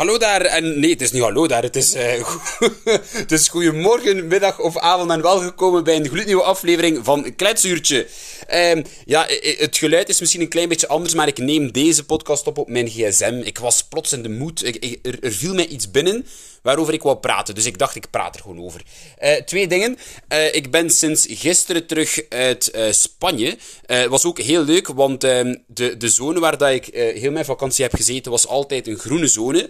Hallo daar, en nee, het is niet hallo daar, het is, uh, het is goedemorgen, middag of avond en welgekomen bij een gloednieuwe aflevering van Kletsuurtje. Uh, ja, het geluid is misschien een klein beetje anders, maar ik neem deze podcast op op mijn gsm. Ik was plots in de moed, er, er viel mij iets binnen waarover ik wou praten. Dus ik dacht, ik praat er gewoon over. Uh, twee dingen. Uh, ik ben sinds gisteren terug uit Spanje. Het was ook heel leuk, want ehm, de, de zone waar dat ik heel mijn vakantie heb gezeten, was altijd een groene zone.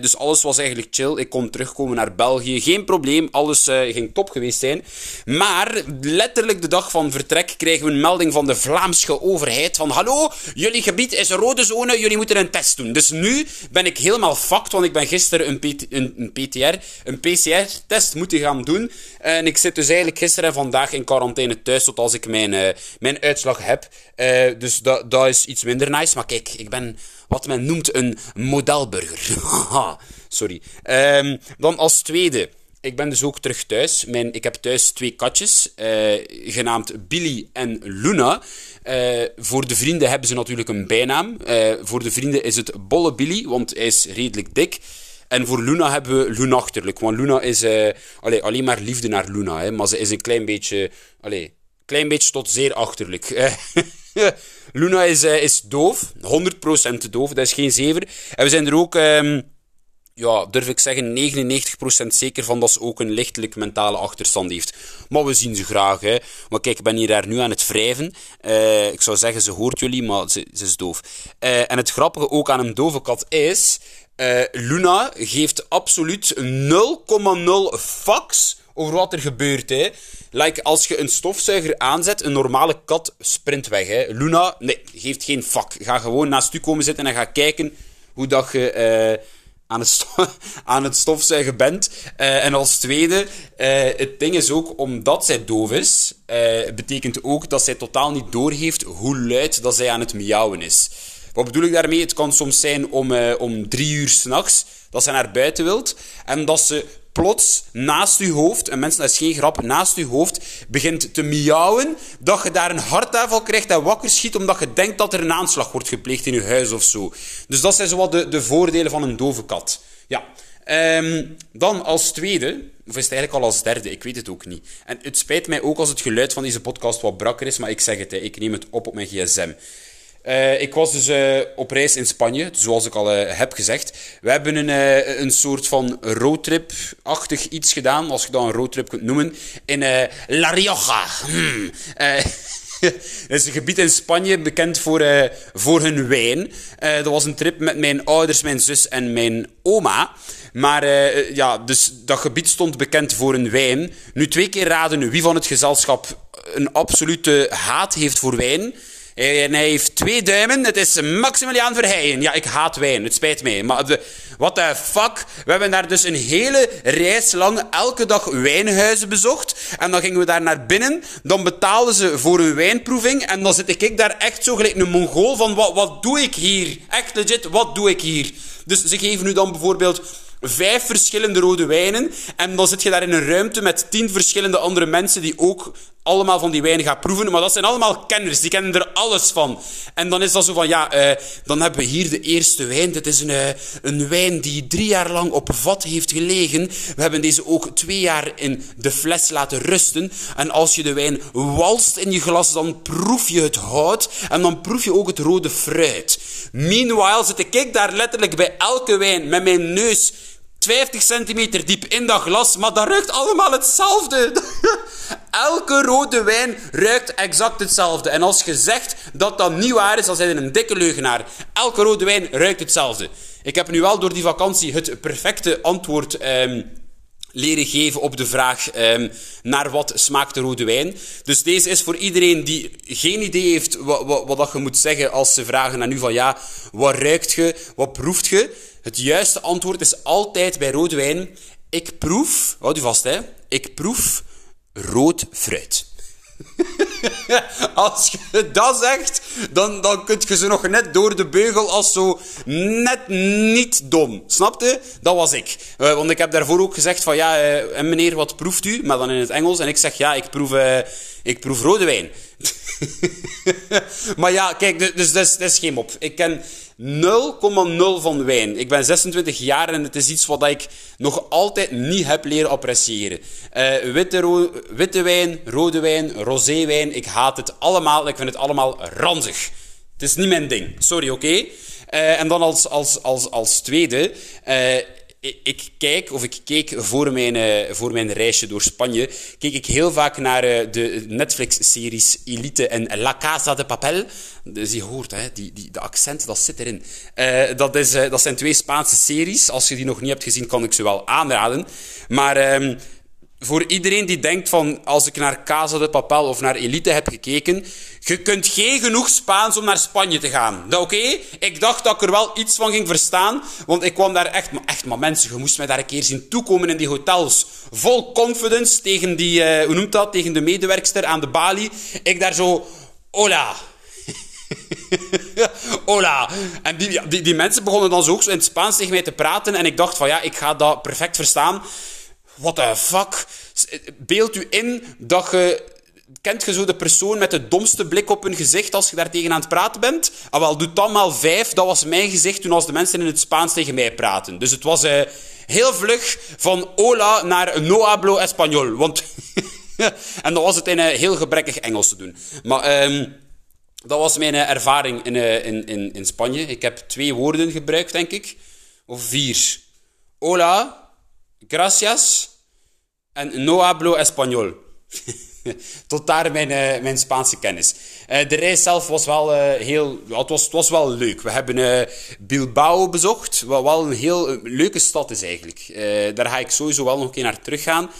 Dus alles was eigenlijk chill. Ik kon terugkomen naar België. Geen probleem. Alles ging top geweest zijn. Maar letterlijk de dag van vertrek krijgen we een melding van de Vlaamse overheid. Van hallo, jullie gebied is een rode zone. Jullie moeten een test doen. Dus nu ben ik helemaal fucked, want ik ben gisteren een, een een, PTR, een PCR-test moeten gaan doen. En ik zit dus eigenlijk gisteren en vandaag in quarantaine thuis tot als ik mijn, uh, mijn uitslag heb. Dus dat, dat is iets minder nice. Maar kijk, ik ben wat men noemt een modelburger. Sorry. Um, dan als tweede. Ik ben dus ook terug thuis. Mijn, ik heb thuis twee katjes, uh, genaamd Billy en Luna. Uh, voor de vrienden hebben ze natuurlijk een bijnaam. Uh, voor de vrienden is het Bolle Billy, want hij is redelijk dik. En voor Luna hebben we Lunachterlijk. Want Luna is allee, alleen maar liefde naar Luna. Hè, maar ze is een klein beetje... Allee, klein beetje tot zeer achterlijk. Luna is, uh, is doof. 100% doof. Dat is geen zever. En we zijn er ook... Um, ja, durf ik zeggen, 99% zeker van dat ze ook een lichtelijk mentale achterstand heeft. Maar we zien ze graag, hè. Maar kijk, ik ben hier daar nu aan het wrijven. Uh, ik zou zeggen, ze hoort jullie, maar ze, ze is doof. Uh, en het grappige ook aan een dove kat is... Luna geeft absoluut 0,0 fax over wat er gebeurt. Hè. Like als je een stofzuiger aanzet, een normale kat sprint weg. Hè. Luna, nee, geeft geen fuck. Ga gewoon naast u komen zitten en ga kijken hoe dat je uh, aan, het aan het stofzuigen bent. Uh, en als tweede, het ding is ook, omdat zij doof is, betekent ook dat zij totaal niet doorgeeft hoe luid dat zij aan het miauwen is. Wat bedoel ik daarmee? Het kan soms zijn om, uh, om drie uur s'nachts dat ze naar buiten wilt en dat ze plots naast uw hoofd, en mensen, dat is geen grap, naast uw hoofd begint te miauwen, dat je daar een hartaanval krijgt en wakker schiet omdat je denkt dat er een aanslag wordt gepleegd in je huis of zo. Dus dat zijn zo de, de voordelen van een dove kat. Ja. Um, dan als tweede, of is het eigenlijk al als derde, ik weet het ook niet. En het spijt mij ook als het geluid van deze podcast wat brakker is, maar ik zeg het, hè, ik neem het op op mijn gsm. Uh, ik was dus uh, op reis in Spanje, zoals ik al uh, heb gezegd. We hebben een, een soort van roadtrip-achtig iets gedaan, als je dat een roadtrip kunt noemen, in La Rioja. Hmm. dat is een gebied in Spanje bekend voor, voor hun wijn. dat was een trip met mijn ouders, mijn zus en mijn oma. Maar ja, dus dat gebied stond bekend voor een wijn. Nu twee keer raden wie van het gezelschap een absolute haat heeft voor wijn. En hij heeft twee duimen. Het is Maximiliaan Verheijen. Ja, ik haat wijn. Het spijt mij. Maar what the fuck? We hebben daar dus een hele reis lang elke dag wijnhuizen bezocht. En dan gingen we daar naar binnen. Dan betaalden ze voor een wijnproeving. En dan zit ik daar echt zo gelijk een mongool van... Wat, wat doe ik hier? Echt legit, wat doe ik hier? Dus ze geven nu dan bijvoorbeeld vijf verschillende rode wijnen. En dan zit je daar in een ruimte met tien verschillende andere mensen die ook allemaal van die wijnen gaan proeven. Maar dat zijn allemaal kenners, die kennen er alles van. En dan is dat zo van, ja, uh, dan hebben we hier de eerste wijn. Dit is een, uh, een wijn die drie jaar lang op vat heeft gelegen. We hebben deze ook twee jaar in de fles laten rusten. En als je de wijn walst in je glas, dan proef je het hout. En dan proef je ook het rode fruit. Meanwhile zit ik daar letterlijk bij elke wijn met mijn neus 50 centimeter diep in dat glas, maar dat ruikt allemaal hetzelfde. Elke rode wijn ruikt exact hetzelfde. En als je zegt dat dat niet waar is, dan zijn je een dikke leugenaar. Elke rode wijn ruikt hetzelfde. Ik heb nu wel door die vakantie het perfecte antwoord um, leren geven op de vraag um, naar wat smaakt de rode wijn. Dus deze is voor iedereen die geen idee heeft wat, wat, wat dat je moet zeggen als ze vragen aan u van ja, wat ruikt je, wat proeft je? Het juiste antwoord is altijd bij rode wijn, ik proef, houd u vast hè, ik proef rood fruit. als je dat zegt, dan, dan kun je ze nog net door de beugel als zo net niet dom. Snapte? Dat was ik. Uh, want ik heb daarvoor ook gezegd van ja, uh, en meneer, wat proeft u? Maar dan in het Engels. En ik zeg ja, ik proef, uh, ik proef rode wijn. maar ja, kijk, dus, dus dat is geen mop. Ik ken van wijn. Ik ben 26 jaar en het is iets wat ik nog altijd niet heb leren appreciëren. Uh, witte, witte wijn, rode wijn, roséwijn, ik haat het allemaal. Ik vind het allemaal ranzig. Het is niet mijn ding. Sorry, oké? Uh, en dan als, als, als, als tweede... Uh, ik kijk, of ik keek voor mijn, uh, voor mijn reisje door Spanje, keek ik heel vaak naar uh, de Netflix-series Elite en La Casa de Papel. Dus je hoort, hè, die, die, de accent, dat zit erin. Uh, dat, is, dat zijn twee Spaanse series. Als je die nog niet hebt gezien, kan ik ze wel aanraden. Maar ehm, voor iedereen die denkt van, als ik naar Casa de Papel of naar Elite heb gekeken, je kunt geen genoeg Spaans om naar Spanje te gaan. Oké? Ik dacht dat ik er wel iets van ging verstaan, want ik kwam daar echt, maar echt, maar mensen, je moest mij daar een keer zien toekomen in die hotels. Vol confidence tegen die, uh, hoe noemt dat, tegen de medewerkster aan de balie. Ik daar zo, hola. Hola. En die, die, die mensen begonnen dan zo ook in het Spaans tegen mij te praten. En ik dacht van ja, ik ga dat perfect verstaan. What the fuck? Beeld u in dat je... Kent je zo de persoon met de domste blik op hun gezicht als je daar tegen aan het praten bent? Ah, wel, doe dan maar vijf. Dat was mijn gezicht toen als de mensen in het Spaans tegen mij praten. Dus het was uh, heel vlug van hola naar no hablo español. Want... en dan was het in uh, heel gebrekkig Engels te doen. Maar... Um, dat was mijn uh, ervaring in, in, in, in Spanje. Ik heb twee woorden gebruikt, denk ik. Of vier. Hola, gracias en no hablo español. Tot daar mijn, uh, mijn Spaanse kennis. Uh, de reis zelf was wel uh, heel... het, was, het was wel leuk. We hebben Bilbao bezocht, wat wel een heel leuke stad is eigenlijk. daar ga ik sowieso wel nog een keer naar teruggaan.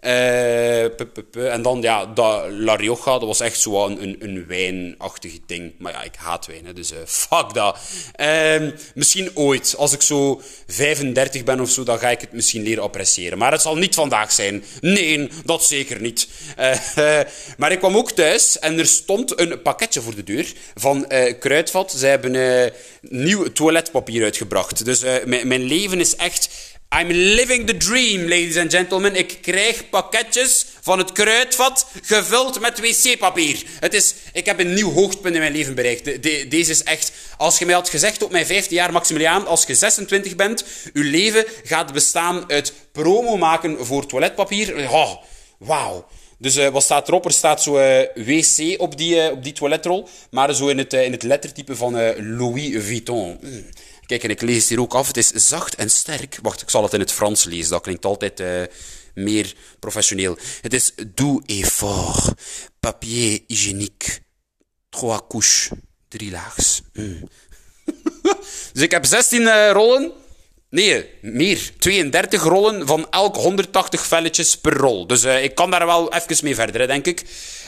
Uh, en dan, ja, dat La Rioja, dat was echt zo een, een, wijnachtig ding. Maar ja, ik haat wijn, hè, dus uh, fuck dat. Uh, misschien ooit, als ik zo 35 ben of zo, dan ga ik het misschien leren appreciëren. Maar het zal niet vandaag zijn. Nee, dat zeker niet. Uh, maar ik kwam ook thuis en er stond een pakketje voor de deur van Kruidvat. Ze hebben nieuw toiletpapier uitgebracht. Dus mijn leven is echt I'm living the dream, ladies and gentlemen. Ik krijg pakketjes van het kruidvat gevuld met wc-papier. Het is, ik heb een nieuw hoogtepunt in mijn leven bereikt. De, deze is echt, als je mij had gezegd op mijn 15 jaar, Maximiliaan, als je 26 bent, uw leven gaat bestaan uit promo maken voor toiletpapier. Oh, wauw. Dus uh, wat staat erop? Er staat zo uh, wc op die, uh, op die toiletrol, maar zo in het, in het lettertype van Louis Vuitton. Mm. Kijk, en ik lees hier ook af. Het is zacht en sterk. Wacht, ik zal het in het Frans lezen. Dat klinkt altijd uh, meer professioneel. Het is doux et fort. Papier hygiénique. Trois couches. Drie laags. Mm. dus ik heb 16 uh, eh, rollen. Nee, meer. 32 rollen van elk 180 velletjes per rol. Dus uh, ik kan daar wel even mee verder, denk ik.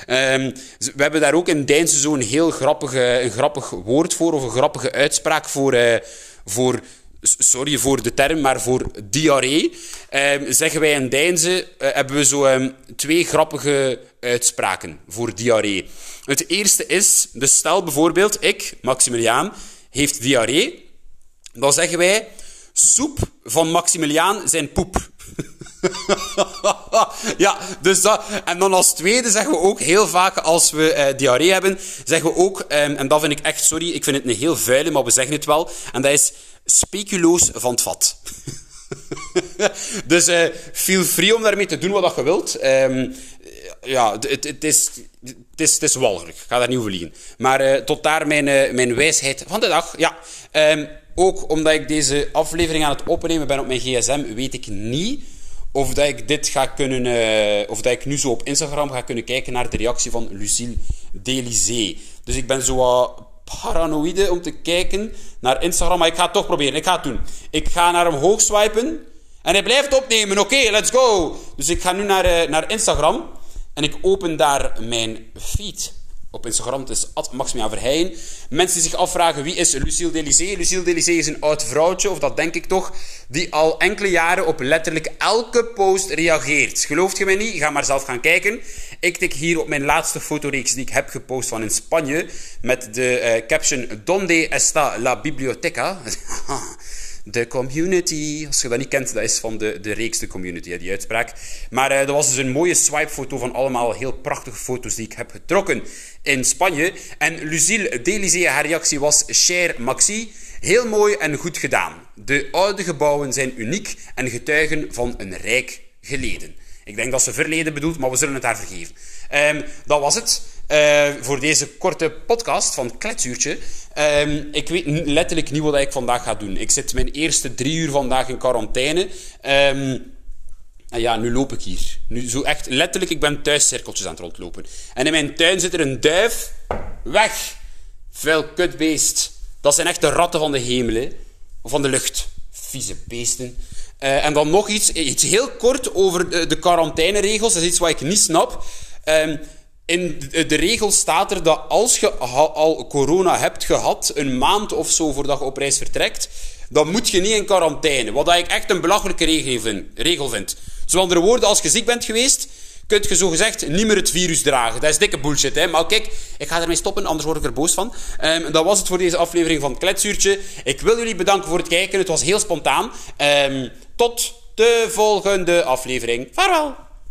Um, we hebben daar ook in Deinse zo'n heel grappige, een grappig woord voor, of een grappige uitspraak voor... voor, sorry voor de term, maar voor diarree, ehm, zeggen wij in Deinze, uh, hebben we zo um, twee grappige uitspraken voor diarree. Het eerste is, dus stel bijvoorbeeld, ik, Maximiliaan, heeft diarree. Dan zeggen wij, soep van Maximiliaan zijn poep. ja, dus dat. En dan als tweede zeggen we ook heel vaak als we uh, diarree hebben, zeggen we ook, um, en dat vind ik echt, sorry, ik vind het een heel vuile, maar we zeggen het wel, en dat is speculoos van het vat. dus uh, feel free om daarmee te doen wat je wilt. Um, ja, het, is, het, is, het is walgelijk. Ik ga daar niet over liegen. Maar uh, tot daar mijn, uh, mijn wijsheid van de dag. Ja, um, ook omdat ik deze aflevering aan het opnemen ben op mijn gsm, weet ik niet of dat ik dit ga kunnen, uh, of dat ik nu zo op Instagram ga kunnen kijken naar de reactie van Lucille Delizé. Dus ik ben zo wat paranoïde om te kijken naar Instagram, maar ik ga het toch proberen. Ik ga het doen. Ik ga naar hem hoog swipen en hij blijft opnemen. Oké, let's go. Dus ik ga nu naar, uh, naar Instagram en ik open daar mijn feed op Instagram. Is Maxima Verheyen. Mensen die zich afvragen wie is Lucille Delisée. Lucille Delisée is een oud vrouwtje, of dat denk ik toch, die al enkele jaren op letterlijk elke post reageert. Gelooft je mij niet? Ga maar zelf gaan kijken. Ik tik hier op mijn laatste fotoreeks die ik heb gepost van in Spanje met de uh, caption Donde está la biblioteca? de community. Als je dat niet kent, dat is van de, de reeks de community, die uitspraak. Maar uh, dat was dus een mooie swipe-foto van allemaal heel prachtige foto's die ik heb getrokken in Spanje. En Lucille Delizee, haar reactie was Cher Maxi. Heel mooi en goed gedaan. De oude gebouwen zijn uniek en getuigen van een rijk geleden. Ik denk dat ze verleden bedoelt, maar we zullen het haar vergeven. Um, dat was het uh, voor deze korte podcast van Kletsuurtje. Um, ik weet letterlijk niet wat ik vandaag ga doen. Ik zit mijn eerste drie uur vandaag in quarantaine. En ja, nu loop ik hier. Nu zo echt letterlijk, ik ben thuis cirkeltjes aan het rondlopen. En in mijn tuin zit er een duif. Weg! Vuil kutbeest. Dat zijn echt de ratten van de hemel. Of van de lucht. Vieze beesten. Uh, en dan nog iets, iets heel kort over de, de quarantaineregels. Dat is iets wat ik niet snap. Um, in de regel staat er dat als je al corona hebt gehad, een maand of zo voordat je op reis vertrekt, dan moet je niet in quarantaine. Wat ik echt een belachelijke regel vind. Zo andere woorden, als je ziek bent geweest, kun je zogezegd niet meer het virus dragen. Dat is dikke bullshit, hè. Maar kijk, ik ga ermee stoppen, anders word ik er boos van. Um, dat was het voor deze aflevering van Kletsuurtje. Ik wil jullie bedanken voor het kijken. Het was heel spontaan. Um, tot de volgende aflevering. Vaarwel!